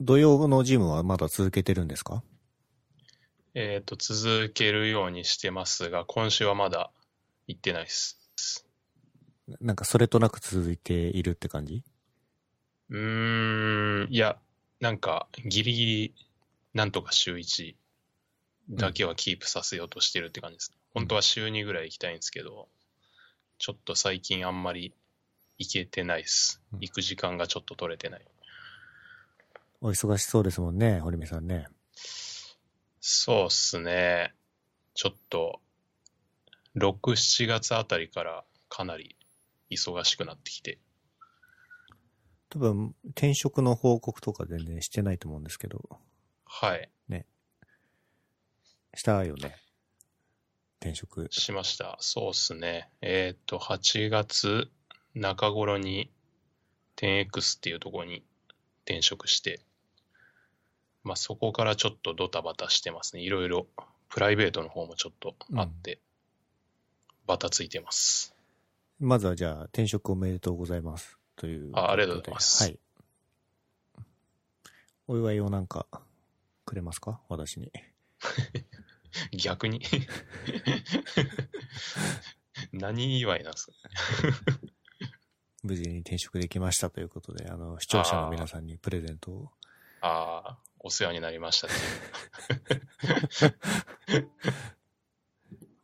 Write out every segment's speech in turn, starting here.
土曜のジムはまだ続けてるんですか？えっ、と、続けるようにしてますが、今週はまだ行ってないです。なんかそれとなく続いているって感じ？うーん、いや、なんか、ギリギリ、なんとか週1だけはキープさせようとしてるって感じです。本当は週2ぐらい行きたいんですけど、ちょっと最近あんまり行けてないです。うん行く時間がちょっと取れてない。お忙しそうですもんね、堀目さんね。そうっすね。ちょっと、6、7月あたりからかなり忙しくなってきて。多分、転職の報告とか全然してないと思うんですけど、はい。したよね。転職。しました。そうっすね。えっ、と、8月中頃に 10X っていうところに転職して、まあそこからちょっとドタバタしてますね。いろいろプライベートの方もちょっとあって、バタついてます。まずはじゃあ、転職おめでとうございます。という。あありがとうございますはい。お祝いをなんか、くれますか？私に。逆に？何祝いなんですか？無事に転職できましたということで、あの、視聴者の皆さんにプレゼントを。ああ、お世話になりましたっていう。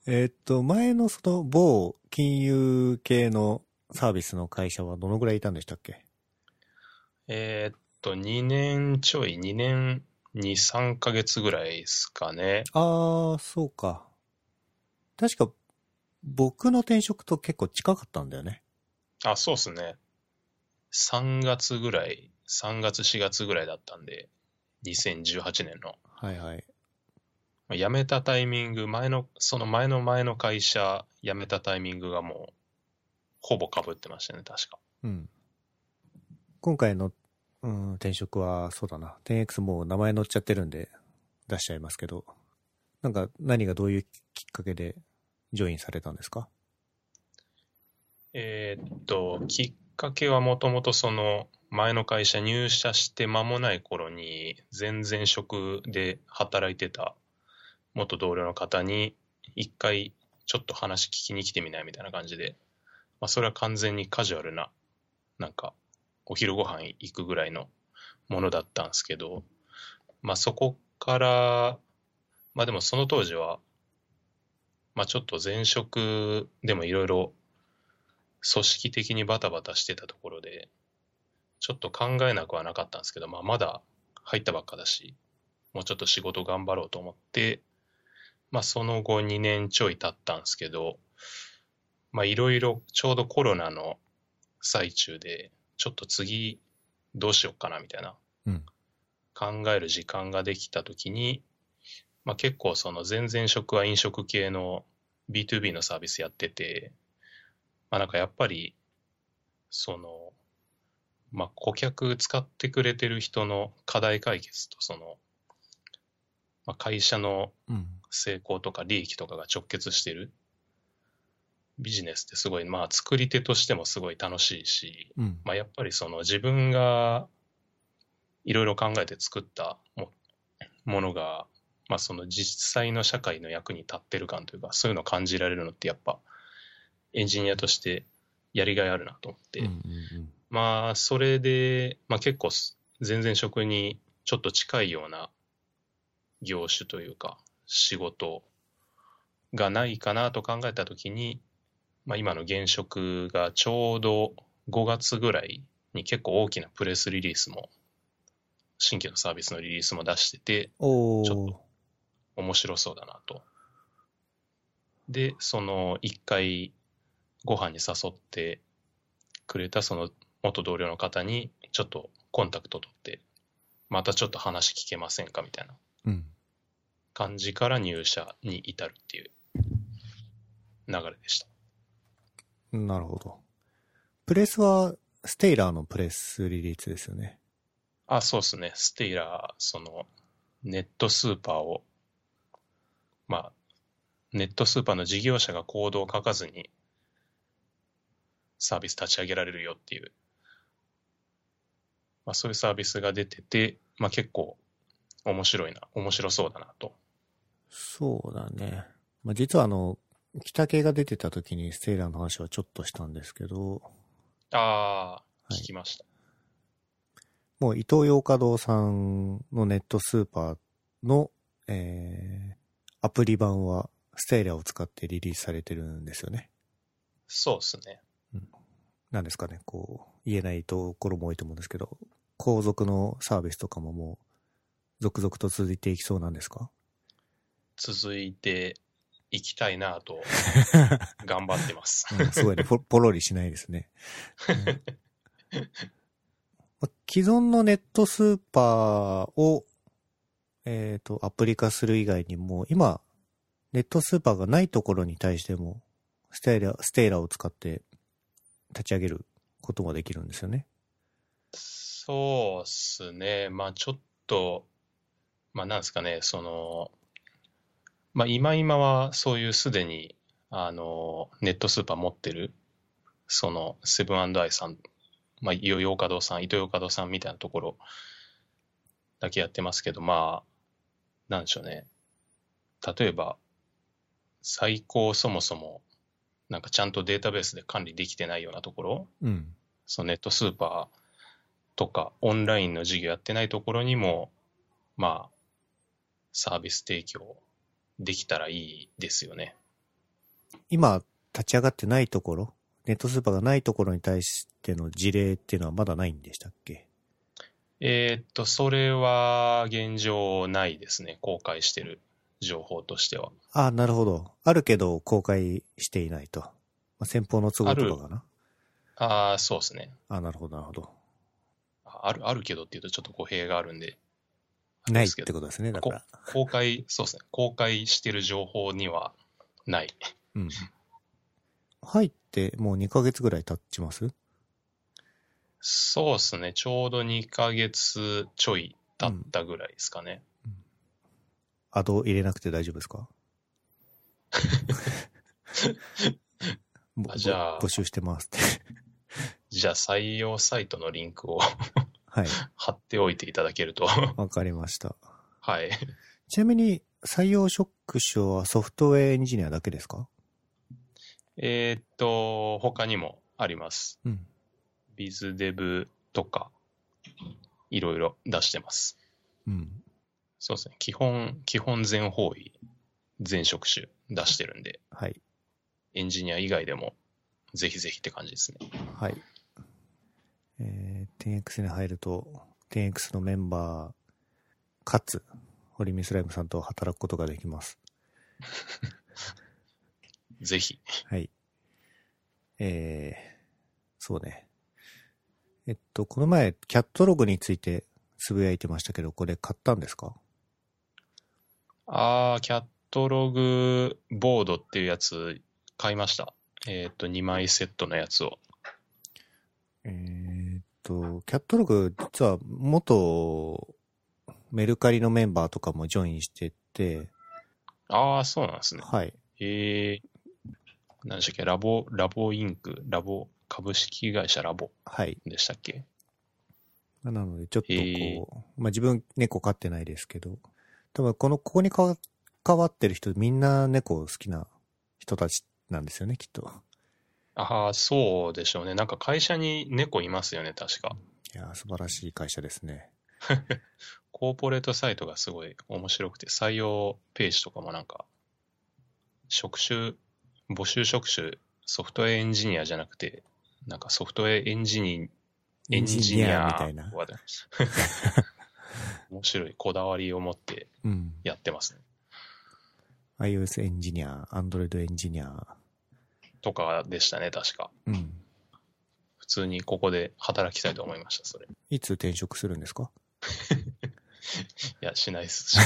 えーっと、前のその某金融系のサービスの会社はどのぐらいいたんでしたっけ？えーっと、2年ちょい、2年2、3ヶ月ぐらいですかね。ああ、そうか。確か、僕の転職と結構近かったんだよね。あ、そうっすね。3月ぐらい、3月4月ぐらいだったんで、2018年の。はいはい。まあ辞めたタイミング、前の、その前の前の会社辞めたタイミングがもう、ほぼ被ってましたね、確か。うん。今回の、うん、転職は、そうだな。10X もう名前載っちゃってるんで、出しちゃいますけど、なんか何がどういうきっかけでジョインされたんですか？えーっと、きっかけはもともとその前の会社入社して間もない頃に前々職で働いてた元同僚の方に一回ちょっと話聞きに来てみないみたいな感じで、まあそれは完全にカジュアルな、なんかお昼ご飯行くぐらいのものだったんですけど、まあそこから、まあでもその当時は、まあちょっと前職でもいろいろ組織的にバタバタしてたところで、ちょっと考えなくはなかったんですけど、まあ、まだ入ったばっかだし、もうちょっと仕事頑張ろうと思って、まあ、その後2年ちょい経ったんですけど、まあ、いろいろちょうどコロナの最中で、ちょっと次どうしようかなみたいな、うん。考える時間ができたときに、まあ、結構その前々職は飲食系の B2B のサービスやってて、まあなんかやっぱり、その、まあ顧客使ってくれてる人の課題解決とその、まあ会社のうん。成功とか利益とかが直結してるビジネスってすごい、まあ作り手としてもすごい楽しいし、うん。まあやっぱりその自分がいろいろ考えて作ったもものが、まあその実際の社会の役に立ってる感というか、そういうのを感じられるのってやっぱエンジニアとしてやりがいあるなと思って、まあそれで、まあ結構す全然職にちょっと近いような業種というか仕事がないかなと考えたときに、まあ今の現職がちょうど5月ぐらいに結構大きなプレスリリースも、新規のサービスのリリースも出してて、ちょっと面白そうだなと。で、その一回ご飯に誘ってくれたその元同僚の方にちょっとコンタクト取って、またちょっと話聞けませんかみたいなうん。感じから入社に至るっていう流れでした。なるほど。プレスは、ステイラーのプレスリリースですよね。あ、そうですね。ステイラー、その、ネットスーパーを、まあ、ネットスーパーの事業者がコードを書かずに、サービス立ち上げられるよっていう、まあそういうサービスが出てて、まあ結構面白いな、面白そうだなと。そうだね。まあ、実はあの、北系が出てた時にステイラーの話はちょっとしたんですけど、ああ、はい聞きました。もう伊東洋華堂さんのネットスーパーの、えー、アプリ版はステイラーを使ってリリースされてるんですよね。そうですね。なんですかね、こう、言えないところも多いと思うんですけど、後続のサービスとかももう、続々と続いていきそうなんですか？続いていきたいなと、頑張ってます。うん、すごいね、ポポロリしないですね。うんま 既存のネットスーパーを、えっ、と、アプリ化する以外にも、今、ネットスーパーがないところに対しても、 Stailer、Stailer を使って立ち上げることもできるんですよね。そうっすね。まあちょっと、まあなんですかね、その、まあ今今はそういうすでに、あの、ネットスーパー持ってる、そのセブンアイさん、まあヨヨーカドーさん、イトヨーカドーさんみたいなところだけやってますけど、まあ、なんでしょうね。例えば、最高そもそも、なんかちゃんとデータベースで管理できてないようなところ、うん。そのネットスーパーとかオンラインの事業やってないところにも、まあ、サービス提供できたらいいですよね。今、立ち上がってないところ、ネットスーパーがないところに対しての事例っていうのはまだないんでしたっけ？えーっと、それは現状ないですね。公開してる情報としては。あなるほど。あるけど公開していないと。まあ、先方の都合とかかなああ、そうですね。あなるほど、なるほど。ある、あるけどっていうとちょっと語弊があるんで。ないってことですね、だから。公開、そうですね。公開してる情報にはない。うん。入ってもう2ヶ月ぐらい経ちます？そうですね。ちょうど2ヶ月ちょい経ったぐらいですかね。アド入れなくて大丈夫ですか？ぼ あじゃあぼ募集してますって。じゃあ採用サイトのリンクをはい。貼っておいていただけると。わかりました。はい。ちなみに、採用職種はソフトウェアエンジニアだけですか？えーっと、他にもあります。うん。ビズデブとか、いろいろ出してます。うん。そうですね。基本、基本全方位、全職種出してるんで、はい。エンジニア以外でも、ぜひぜひって感じですね。はい。えー、10X に入ると、10X のメンバー、かつ、堀ミスライムさんと働くことができます。ぜひ。はい。えー、そうね。えっと、この前、キャットログについてつぶやいてましたけど、これ買ったんですか？あー、キャットログボードっていうやつ買いました。えーっと、2枚セットのやつを。えーっと、キャットログ、実は元メルカリのメンバーとかもジョインしてて、あー、そうなんですね。はい。えー、何でしたっけ、ラボ、ラボインク、ラボ、株式会社ラボ？はい。でしたっけ？なので、ちょっとこう、へーまあ自分猫飼ってないですけど、多分この、ここにか関わってる人、みんな猫好きな人たちなんですよね、きっと。ああ、そうでしょうね。なんか会社に猫いますよね、確か。いやー、素晴らしい会社ですね。コーポレートサイトがすごい面白くて、採用ページとかもなんか、職種、募集職種、ソフトウェアエンジニアじゃなくて、なんかソフトウェアエンジニエンジニアみたいな。は面白いこだわりを持ってうん。やってますね。iOS エンジニア、Android エンジニア。とかでしたね、確か。うん。普通にここで働きたいと思いました、それ。いいつ転職するんですか？や、しないです。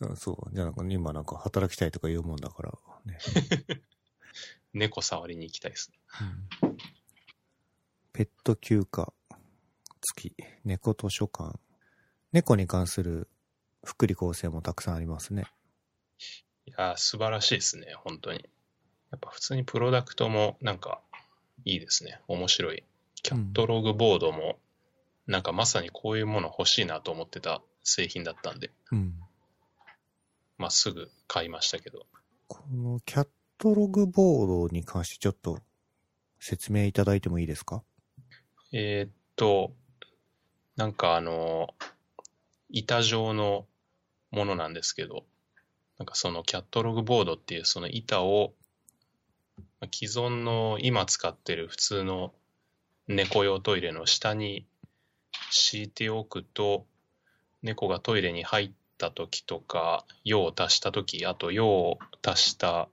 うん、そう。じゃあなんか今なんか働きたいとか言うもんだからね。猫触りに行きたいです。うんペット休暇付き、猫図書館。猫に関する福利厚生もたくさんありますね。いや、素晴らしいですね、本当に。やっぱ普通にプロダクトもなんかいいですね。面白いキャットログボードも、なんかまさにこういうもの欲しいなと思ってた製品だったんで、うん。まあ、すぐ買いましたけど。このキャットログボードに関してちょっと説明いただいてもいいですか？えーっと、なんかあの、板状のものなんですけど、なんかそのキャットログボードっていうその板を、まあ既存の今使ってる普通の猫用トイレの下に敷いておくと、猫がトイレに入った時とか、用を足した時、あと用を足した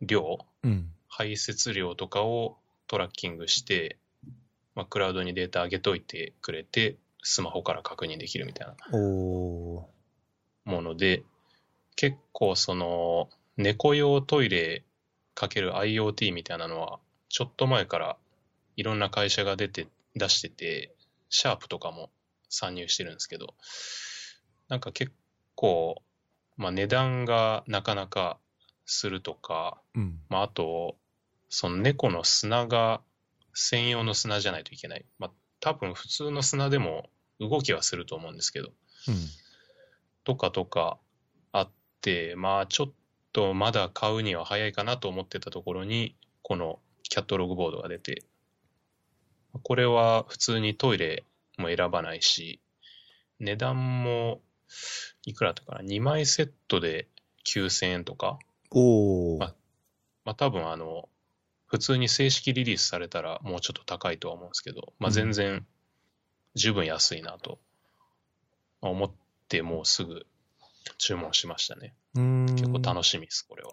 量、うん。排泄量とかをトラッキングして、まあ、クラウドにデータ上げといてくれて、スマホから確認できるみたいな。もので、結構その、猫用トイレかける IoT みたいなのは、ちょっと前からいろんな会社が出て、出してて、シャープとかも参入してるんですけど、なんか結構、まあ値段がなかなかするとか、うん。まあ、あと、その猫の砂が専用の砂じゃないといけない。まあ、多分普通の砂でも動きはすると思うんですけど、うん。とかとかあって、まあ、ちょっとまだ買うには早いかなと思ってたところに、このキャットログボードが出て、これは普通にトイレも選ばないし、値段もいくらだったかな ?2 枚セットで9000円とかおー。あまあ多分あの、普通に正式リリースされたらもうちょっと高いとは思うんですけど、まあうん全然十分安いなとまあ思ってもうすぐ注文しましたね。結構楽しみです、これは。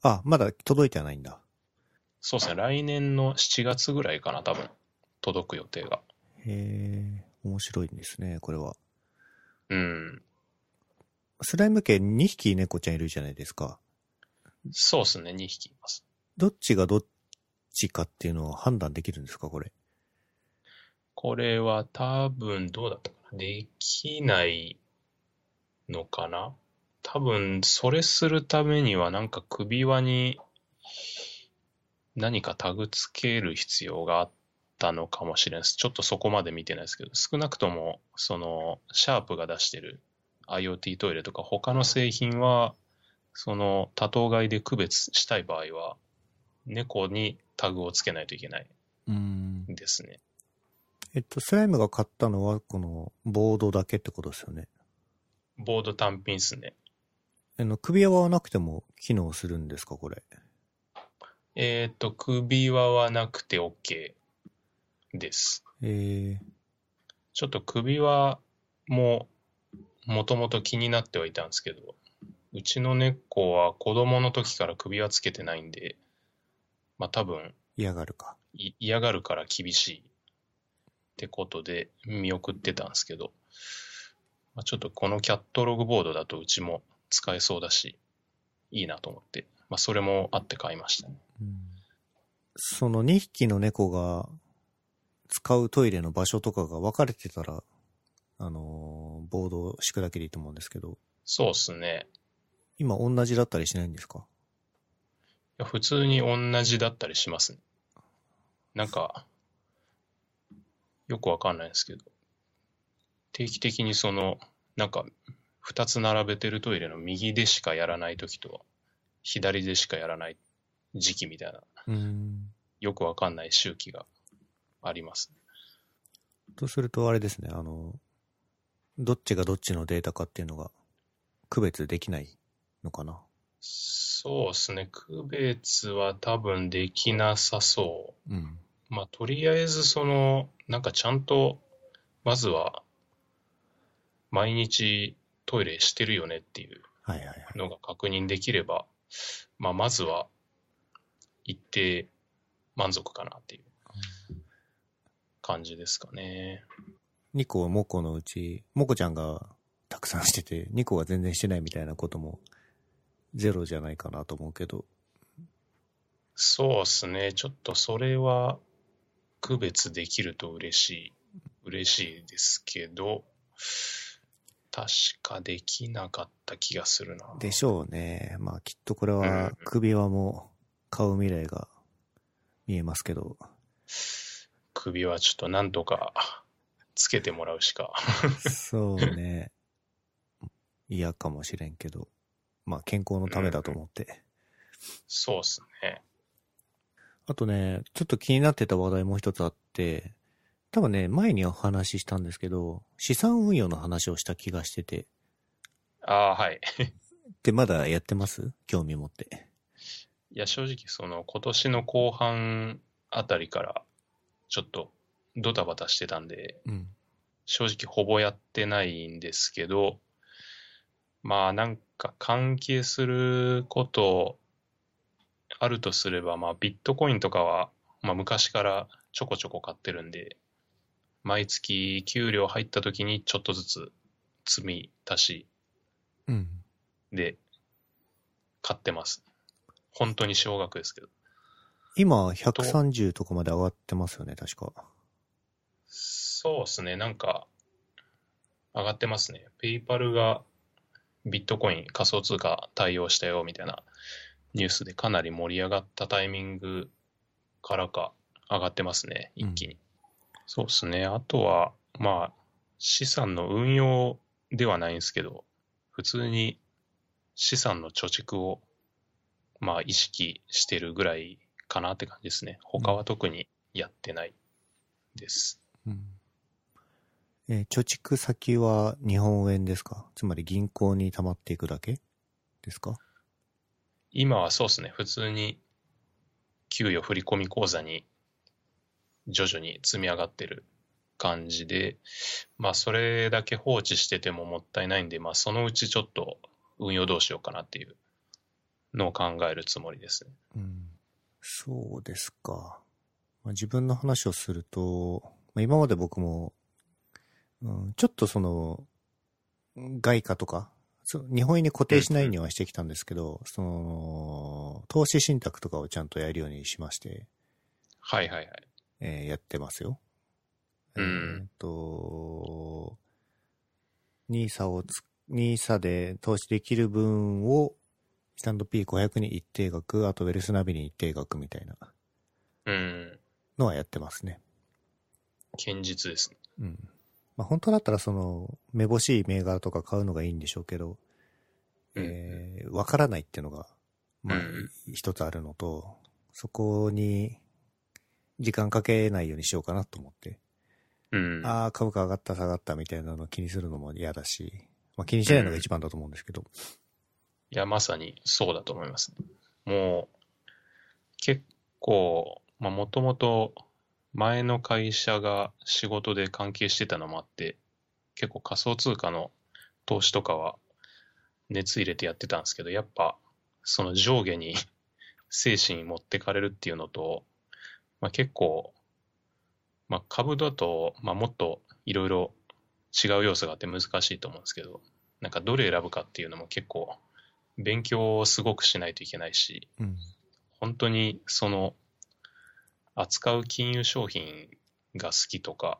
あ、まだ届いてはないんだ。そうですね、来年の7月ぐらいかな、多分届く予定が。へえ、面白いんですね、これは。うん。スライム系2匹猫ちゃんいるじゃないですか。そうですね、2匹います。どっちがどっちかっていうのを判断できるんですか、これ？これは多分どうだったかな？できないのかな？多分それするためにはなんか首輪に何かタグつける必要があったのかもしれないです。ちょっとそこまで見てないですけど、少なくともそのシャープが出してる IoT トイレとか他の製品はその多頭飼いで区別したい場合は猫にタグをつけないといけないですね。えっと、スライムが買ったのは、この、ボードだけってことですよね。ボード単品ですね。あの、首輪はなくても機能するんですか、これ？えっ、と、首輪はなくて OK です。えちょっと首輪ももともと気になってはいたんですけど、うちの猫は子供の時から首輪つけてないんで、まあ多分ー、嫌がるか。い嫌がるから厳しいってことで見送ってたんですけど、まあ、ちょっとこのキャットログボードだとうちも使えそうだし、いいなと思って、まあそれもあって買いましたね。うんその2匹の猫が使うトイレの場所とかが分かれてたら、あのーボードを敷くだけでいいと思うんですけど、そうっすね。今同じだったりしないんですか？いや普通に同じだったりしますね。なんか、よくわかんないんですけど、定期的にその、なんか、二つ並べてるトイレの右でしかやらないときと、左でしかやらない時期みたいな、うーん。よくわかんない周期があります。とするとあれですね、あの、どっちがどっちのデータかっていうのが区別できないのかな。そうですね。区別は多分できなさそう。うん。まあ、とりあえずその、なんかちゃんと、まずは、毎日トイレしてるよねっていうはいはいはい。のが確認できれば、まあ、まずは、一定満足かなっていう感じですかね。2個はモコのうち、モコちゃんがたくさんしてて、2個は全然してないみたいなこともゼロじゃないかなと思うけど、そうですね。ちょっとそれは区別できると嬉しい、嬉しいですけど、確かできなかった気がするな。でしょうね。まあきっとこれうんは首輪も買う未来が見えますけど、首はちょっとなんとか つけてもらうしか。そうね。嫌かもしれんけど。まあ健康のためだと思って。そうっすね。あとね、ちょっと気になってた話題もう一つあって、多分ね、前にお話ししたんですけど、資産運用の話をした気がしてて。ああ、はい。で、まだやってます？興味持って。いや、正直、その、今年の後半あたりから、ちょっと、ドタバタしてたんで、うん。正直ほぼやってないんですけど、まあなんか関係することあるとすれば、まあビットコインとかは、まあ昔からちょこちょこ買ってるんで、毎月給料入った時にちょっとずつ積み足しうん。で買ってます。本当に少額ですけど。今、130とかまで上がってますよね、確か。そうですね、なんか、上がってますね。ペイパルがビットコイン仮想通貨対応したよみたいなニュースでかなり盛り上がったタイミングからか上がってますね、一気に。そうですね。あとは、まあ、資産の運用ではないんですけど、普通に資産の貯蓄を、まあ、意識してるぐらいかなって感じですね。他は特にやってないです。うん。えー貯蓄先は日本円ですか？つまり銀行に溜まっていくだけですか？今はそうですね、普通に給与振込口座に徐々に積み上がってる感じで、まあそれだけ放置しててももったいないんで、まあそのうちちょっと運用どうしようかなっていうのを考えるつもりですね。うん。そうですか。まあ、自分の話をすると、まあ、今まで僕も、うん、ちょっとその、外貨とか、日本円に固定しないにはしてきたんですけど、その、投資信託とかをちゃんとやるようにしまして、はいはいはい。えーやってますよ。うんえーっと、ニーサをつ、ニーサで投資できる分を、スタンド P500 に一定額、あとウェルスナビに一定額みたいなうん。のはやってますね。堅実ですね。うん。まあ本当だったらその、めぼしい銘柄とか買うのがいいんでしょうけど、えーわからないっていうのが、まあうん、一つあるのと、そこに、時間かけないようにしようかなと思って。うん。ああ、株価上がった下がったみたいなの気にするのも嫌だし、まあ気にしないのが一番だと思うんですけど。いや、まさにそうだと思いますね。もう、結構、まあ、もともと前の会社が仕事で関係してたのもあって、結構仮想通貨の投資とかは熱入れてやってたんですけど、やっぱ、その上下に精神持ってかれるっていうのと、まあ、結構、まあ、株だと、まあ、もっといろいろ違う要素があって難しいと思うんですけど、なんかどれ選ぶかっていうのも結構勉強をすごくしないといけないし、うん。本当にその扱う金融商品が好きとか、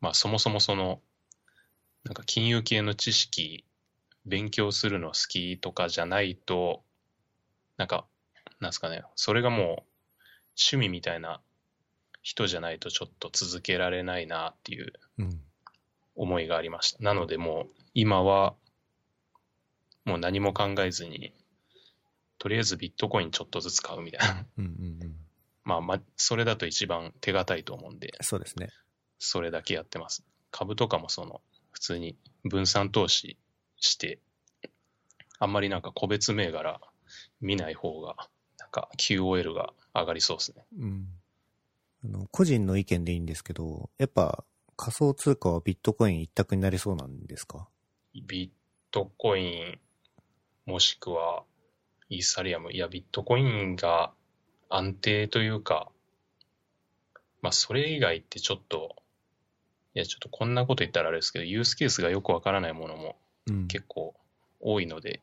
まあそもそもそのなんか金融系の知識勉強するの好きとかじゃないと、なんか、なんですかね、それがもう趣味みたいな人じゃないとちょっと続けられないなっていううん。思いがありました。なのでもう今はもう何も考えずに、とりあえずビットコインちょっとずつ買うみたいな。うんうんうん。まあまあ、それだと一番手堅いと思うんで、そうですね。それだけやってます。株とかもその、普通に分散投資して、あんまりなんか個別銘柄見ない方が、なんか QOL が上がりそうですね。うん。あの、個人の意見でいいんですけど、やっぱ仮想通貨はビットコイン一択になりそうなんですか？ビットコイン、もしくはイーサリアム。いや、ビットコインが安定というか、まあ、それ以外ってちょっと、いや、ちょっとこんなこと言ったらあれですけど、ユースケースがよくわからないものもうん。結構多いので、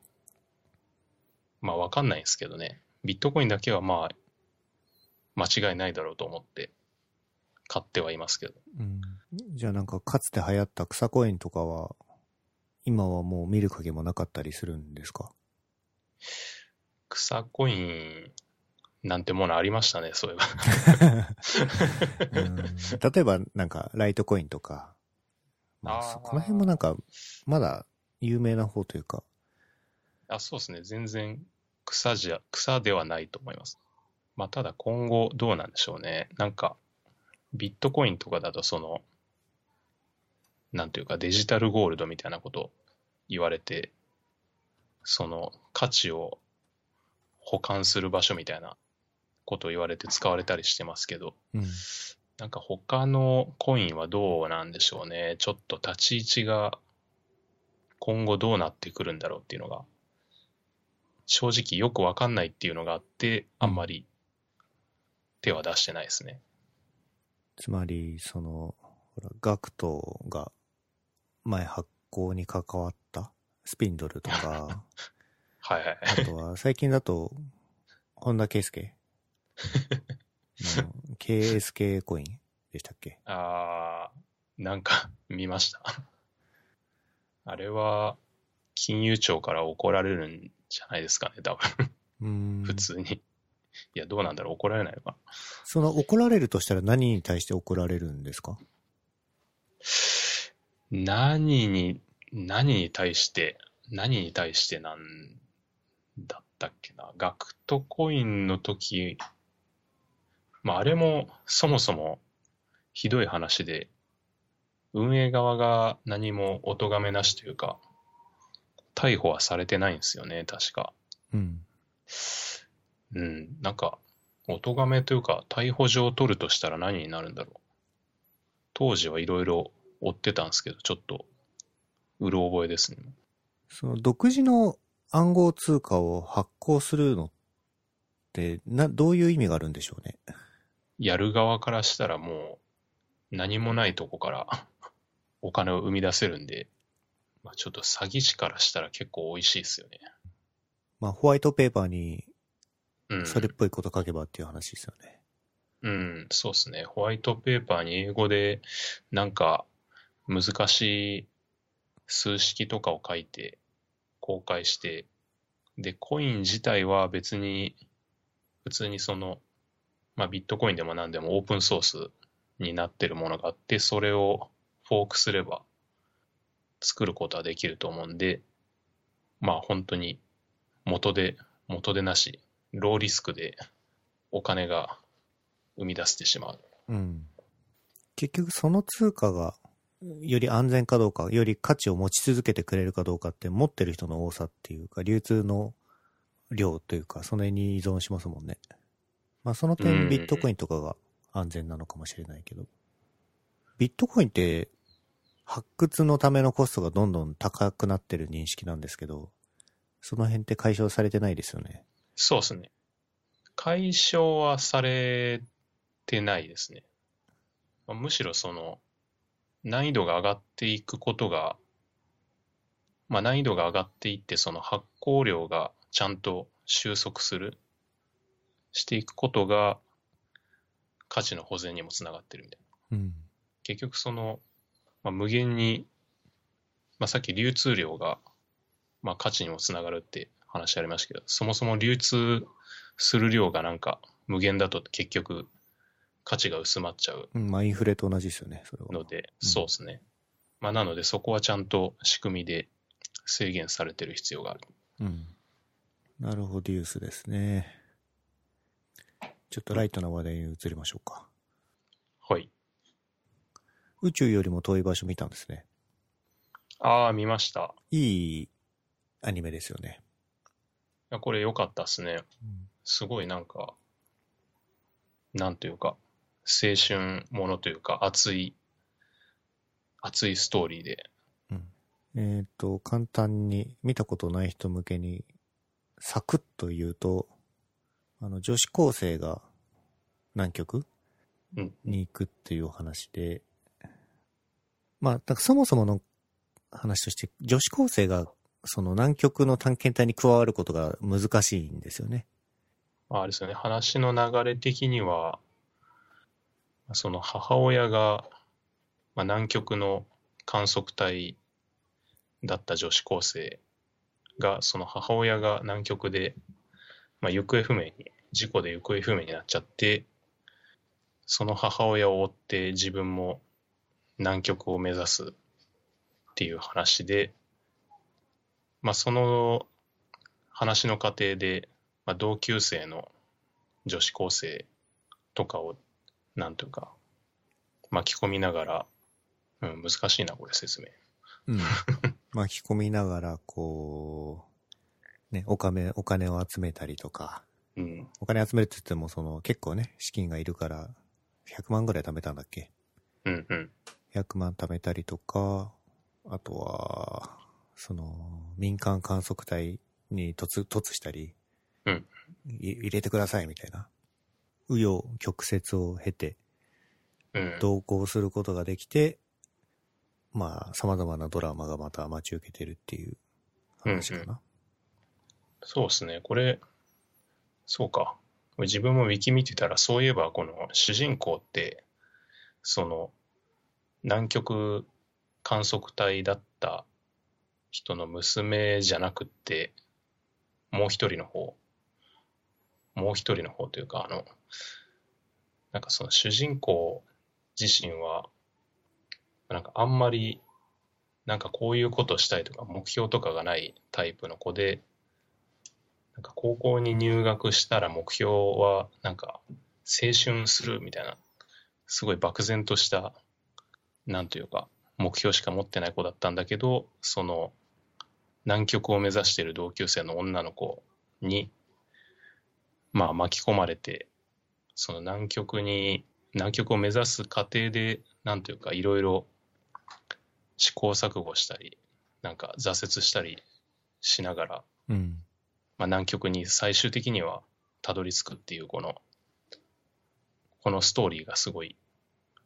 まあ、わかんないんですけどね。ビットコインだけはまあ、間違いないだろうと思って買ってはいますけど。うん。じゃあなんかかつて流行った草コインとかは、今はもう見る影もなかったりするんですか？草コイン、なんてものありましたね、そういえば。うん例えば、なんか、ライトコインとか、まあ、あこの辺もなんか、まだ有名な方というか、あ、そうですね。全然草じゃ、草ではないと思います。まあ、ただ今後どうなんでしょうね。なんか、ビットコインとかだとその、なんていうかデジタルゴールドみたいなこと言われて、その価値を保管する場所みたいなことを言われて使われたりしてますけど、うん。なんか他のコインはどうなんでしょうね。ちょっと立ち位置が今後どうなってくるんだろうっていうのが、正直よくわかんないっていうのがあって、あんまり手は出してないですね。つまり、その、ほら、ガクトが前発行に関わったスピンドルとか、はいはい。あとは最近だと、本田圭佑の KSK コインでしたっけ？あー、なんか 見ました。あれは金融庁から怒られるんじゃないですかね、多分。うーん。普通に。いや、どうなんだろう怒られないのかな。その怒られるとしたら何に対して怒られるんですか？何に、何に対して、何に対してなんだったっけな。ガクトコインの時、まあ、あれもそもそもひどい話で、運営側が何もお咎めなしというか、逮捕はされてないんですよね、確か。うん。うん、なんか、お咎めというか、逮捕状を取るとしたら何になるんだろう。当時はいろいろ追ってたんですけど、ちょっと、うる覚えですね。その独自の暗号通貨を発行するのって、な、どういう意味があるんでしょうね。やる側からしたらもう、何もないとこから お金を生み出せるんで、まあ、ちょっと詐欺師からしたら結構美味しいですよね。まあ、ホワイトペーパーにうん。それっぽいこと書けばっていう話ですよね。うん、そうですね。ホワイトペーパーに英語でなんか難しい数式とかを書いて公開して、で、コイン自体は別に普通にその、まあビットコインでも何でもオープンソースになってるものがあって、それをフォークすれば作ることはできると思うんで、まあ本当に元で、元でなし、ローリスクでお金が生み出してしまう。うん。結局その通貨がより安全かどうか、より価値を持ち続けてくれるかどうかって持ってる人の多さっていうか、流通の量というか、その辺に依存しますもんね。まあそのうん点ビットコインとかが安全なのかもしれないけど。ビットコインって発掘のためのコストがどんどん高くなってる認識なんですけど、その辺って解消されてないですよね。そうですね。解消はされてないですね。まあむしろその、難易度が上がっていくことが、まあ難易度が上がっていって、その発行量がちゃんと収束する、していくことが、価値の保全にもつながってるみたいな。うん。結局その、まあ、無限に、まあ、さっき流通量が、まあ、価値にもつながるって話ありましたけど、そもそも流通する量がなんか無限だと結局価値が薄まっちゃううんまあインフレと同じですよね、それは。ので、うんそうですね。まあ、なのでそこはちゃんと仕組みで制限されてる必要がある。うん。なるほど、デュースですね。ちょっとライトな話題に移りましょうか。はい。宇宙よりも遠い場所見たんですね。ああ、見ました。いいアニメですよね。いやこれ良かったっすね。すごいなんか、なんというか、青春ものというか、熱い、熱いストーリーで。うん。えっ、と、簡単に見たことない人向けに、サクッと言うと、あの、女子高生が南極うん。に行くっていうお話で、まあ、そもそもの話として、女子高生がその南極の探検隊に加わることが難しいんですよね。まあ、あれですよね、話の流れ的には、その母親が、まあ、南極の観測隊だった女子高生が、その母親が南極で、まあ、行方不明に事故で行方不明になっちゃって、その母親を追って自分も南極を目指すっていう話で、まあその話の過程で、まあ、同級生の女子高生とかを、なんというか、巻き込みながら、うん、難しいな、これ説明。うん。巻き込みながら、こう、ね、お金、お金を集めたりとか、うん、お金集めるって言っても、その、結構ね、資金がいるから、100万ぐらい貯めたんだっけ？うん、うん、100万貯めたりとか、あとは、その、民間観測隊に突、突したり、うん。い入れてくださいみたいな、紆余曲折を経て、うん。同行することができて、まあ、様々なドラマがまた待ち受けてるっていう話かな。そうですね。これ、そうか。自分もウィキ見てたら、そういえばこの主人公って、その、南極観測隊だった人の娘じゃなくって、もう一人の方、もう一人の方というか、あの、なんかその主人公自身は、なんかあんまり、なんかこういうことしたいとか目標とかがないタイプの子で、なんか高校に入学したら目標はなんか青春するみたいな、すごい漠然とした、なんというか目標しか持ってない子だったんだけど、その南極を目指している同級生の女の子に、まあ巻き込まれて、その南極に、南極を目指す過程で、なんというかいろいろ試行錯誤したり、なんか挫折したりしながら、うん。まあ、南極に最終的にはたどり着くっていうこの、このストーリーがすごい、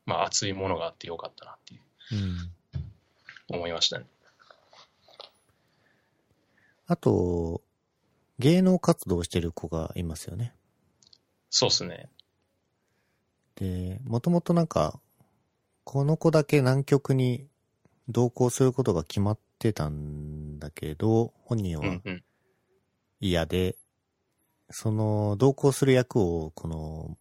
まあ熱いものがあってよかったなっていううん。思いましたね。あと、芸能活動をしてる子がいますよね。そうですね。で、もともとなんか、この子だけ南極に同行することが決まってたんだけど、本人は。嫌で、その同行する役を、この、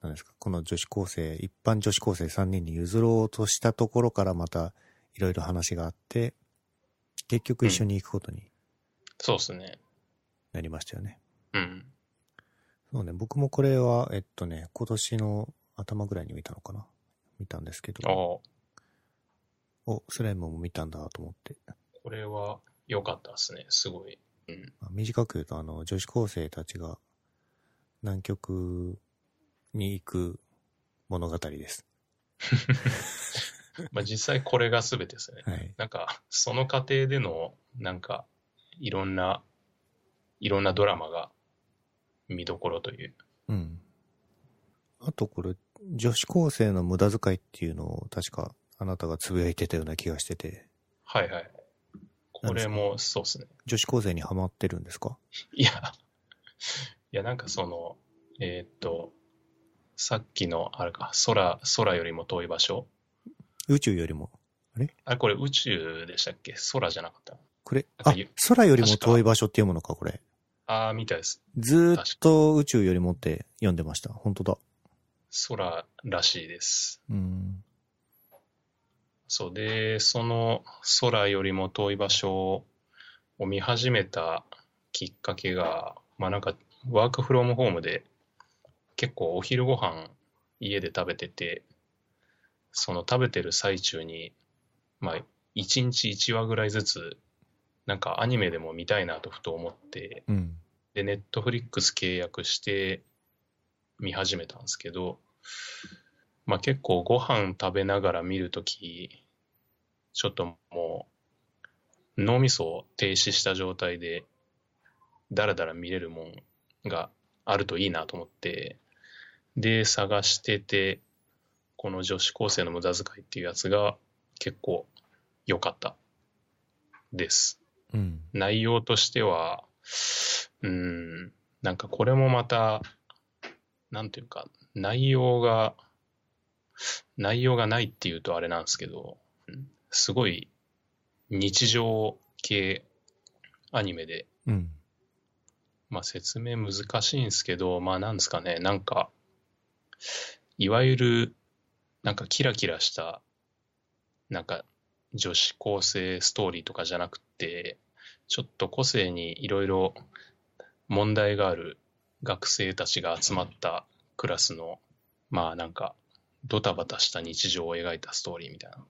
何ですか、この女子高生、一般女子高生3人に譲ろうとしたところからまたいろいろ話があって、結局一緒に行くことにそうですね。なりましたよね。うん。そうね、僕もこれは、えっとね、今年の頭ぐらいに見たのかな見たんですけああ、ど、こお、スライムも見たんだと思って。れは良かったですね。すごい。うん。まあ短く言うと、あの、女子高生たちが南極に行く物語です。まあ実際これが全てですね。はい。なんか、その過程での、なんか、いろんな、いろんなドラマが見どころという。うん。あとこれ、女子高生の無駄遣いっていうのを確かあなたがつぶやいてたような気がしてて、はいはい。これもそうですね。女子高生にハマってるんですか？いや、いやなんかその、えーっと、さっきの、あれか、空、空よりも遠い場所？宇宙よりも？あれ、これ宇宙でしたっけ？空じゃなかったこれ、あ空よりも遠い場所っていうものか、これ。ああ、みたいです。ずーっと宇宙よりもって読んでました。本当だ。空らしいです。うん。そうで、その空よりも遠い場所を見始めたきっかけが、まあなんかワークフロムホームで結構お昼ご飯家で食べてて、その食べてる最中に、まあ一日一話ぐらいずつなんかアニメでも見たいなとふと思って、うん。で、ネットフリックス契約して見始めたんですけど、まあ結構ご飯食べながら見るとき、ちょっともう脳みそを停止した状態でだらだら見れるもんがあるといいなと思って、で、探してて、この女子高生の無駄遣いっていうやつが結構良かったです。うん。内容としては、うーん、なんかこれもまた、なんていうか、内容が、内容がないっていうとあれなんですけど、うんすごい日常系アニメで、うん。まあ説明難しいんですけど、まあなんですかね、なんか、いわゆる、なんかキラキラした、なんか女子高生ストーリーとかじゃなくて、ちょっと個性にいろいろ問題がある学生たちが集まったクラスの、まあなんか、ドタバタした日常を描いたストーリーみたいな。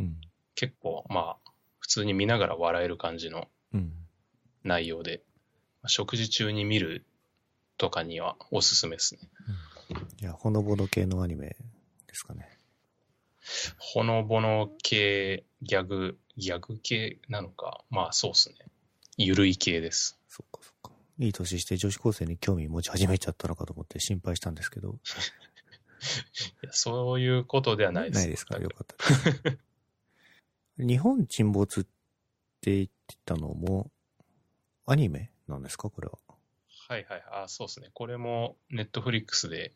うん。結構、まあ、普通に見ながら笑える感じのうん。内容で、食事中に見るとかにはおすすめですね。いや、ほのぼの系のアニメですかね。ほのぼの系、ギャグ、ギャグ系なのか、まあそうですね。ゆるい系です。そっかそっか。いい年して女子高生に興味持ち始めちゃったのかと思って心配したんですけど。いやそういうことではないです。ないですか？よかったです。日本沈没って言ってたのも、アニメなんですか？これは。はいはい。あ、そうですね。これもネットフリックスで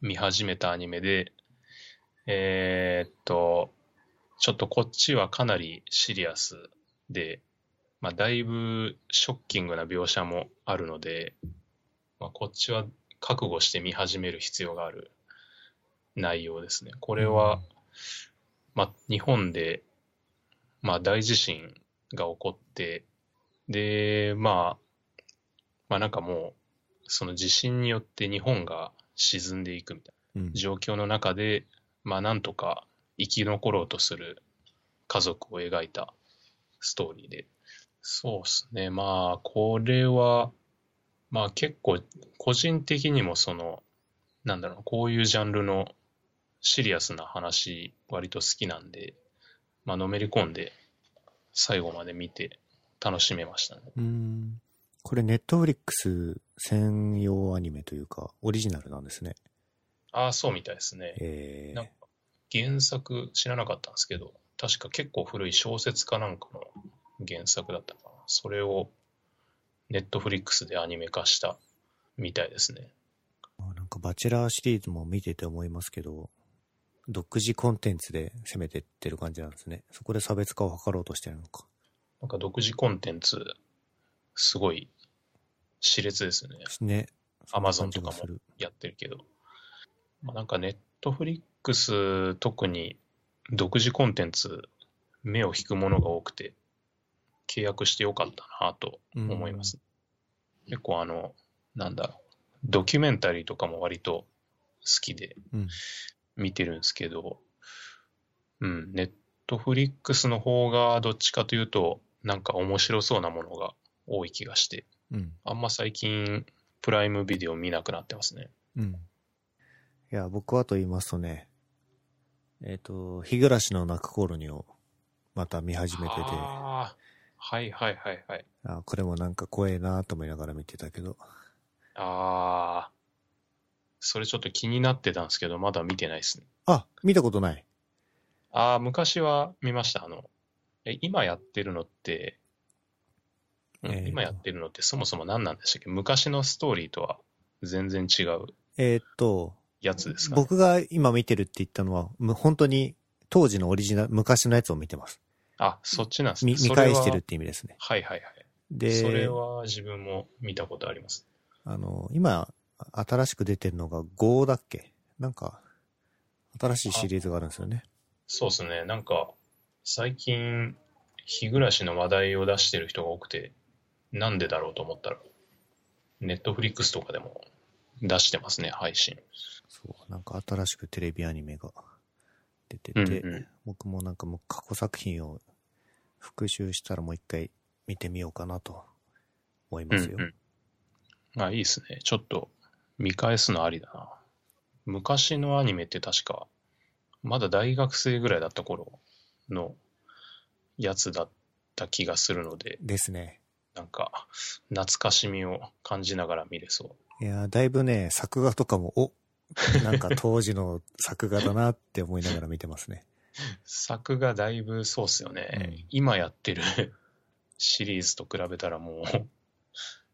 見始めたアニメで、えーっと、ちょっとこっちはかなりシリアスで、まあだいぶショッキングな描写もあるので、まあこっちは覚悟して見始める必要がある内容ですね。これは、まあ日本で、まあ大地震が起こって、で、まあ、まあなんかもう、その地震によって日本が沈んでいくみたいうんな。状況の中で、まあなんとか生き残ろうとする家族を描いたストーリーで。そうですね。まあこれは、まあ結構個人的にもその、なんだろう、こういうジャンルのシリアスな話割と好きなんで、まあのめり込んで最後まで見て楽しめましたね。うーん。これネットフリックス専用アニメというか、オリジナルなんですね。ああ、そうみたいですね。えなんか原作知らなかったんですけど、確か結構古い小説かなんかの原作だったかな。それをネットフリックスでアニメ化したみたいですね。ー、なんかバチェラーシリーズも見てて思いますけど、独自コンテンツで攻めてってる感じなんですね。そこで差別化を図ろうとしてるのか。なんか独自コンテンツ、すごい熾烈ですね。ね。そんな Amazon 感じとかもやってるけど。まあ、なんかネットフリックス特に独自コンテンツ目を引くものが多くて契約してよかったなと思います。結構あの、なんだろう、ドキュメンタリーとかも割と好きでうん。見てるんですけど、うん、ネットフリックスの方がどっちかというとなんか面白そうなものが多い気がして、うん。あんま最近プライムビデオ見なくなってますね。うん。いや、僕はと言いますとね、えっ、と、日暮らしの泣く頃にをまた見始めてて、あ、はいはいはいはい。これもなんか怖えなと思いながら見てたけど、ああ、それちょっと気になってたんですけど、まだ見てないですね。あ、見たことない。ああ、昔は見ました。あの、え、今やってるのって、うんえーと今やってるのってそもそも何なんでしたっけ？昔のストーリーとは全然違うえーっと、やつですかね。僕が今見てるって言ったのは、む本当に当時のオリジナル、昔のやつを見てます。あ、そっちなんですね。見見返してるって意味ですね。ははいはいはい。で、それは自分も見たことあります。あの、今、新しく出てるのが GO だっけ？なんか、新しいシリーズがあるんですよね。そうですね。なんか、最近、日暮らしの話題を出してる人が多くて、なんでだろうと思ったら、ネットフリックスとかでも出してますね、配信。そう、なんか新しくテレビアニメが出てて、うんうん僕もなんかもう過去作品を復習したらもう一回見てみようかなと思いますよ。うんうん。あ、いいですね。ちょっと見返すのありだな。昔のアニメって確か、まだ大学生ぐらいだった頃のやつだった気がするので、ですね。なんか、懐かしみを感じながら見れそう。いやー、だいぶね、作画とかも、お なんか当時の作画だなって思いながら見てますね。作がだいぶそうっすよね。うん今やってる シリーズと比べたらもう、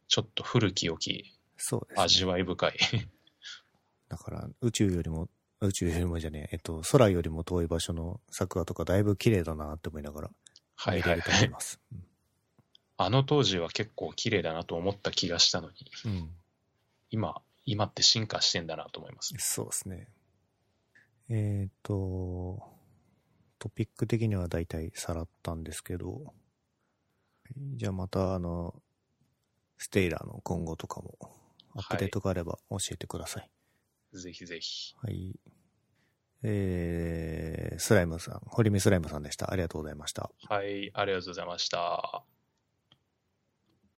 ちょっと古き良きそうです、ね。味わい深い。だから、宇宙よりも、宇宙よりもじゃねえ、えっと、空よりも遠い場所の作画とかだいぶ綺麗だなって思いながらはい見れるとはいはい。思います。うんあの当時は結構綺麗だなと思った気がしたのに、うん。今、今って進化してんだなと思います。そうですね。えっ、と、トピック的には大体さらったんですけど、じゃあまたあの、ステイラーの今後とかも、アップデートがあれば教えてください。ぜひぜひ。はい。えー、スライムさん、堀見スライムさんでした。ありがとうございました。はい、ありがとうございました。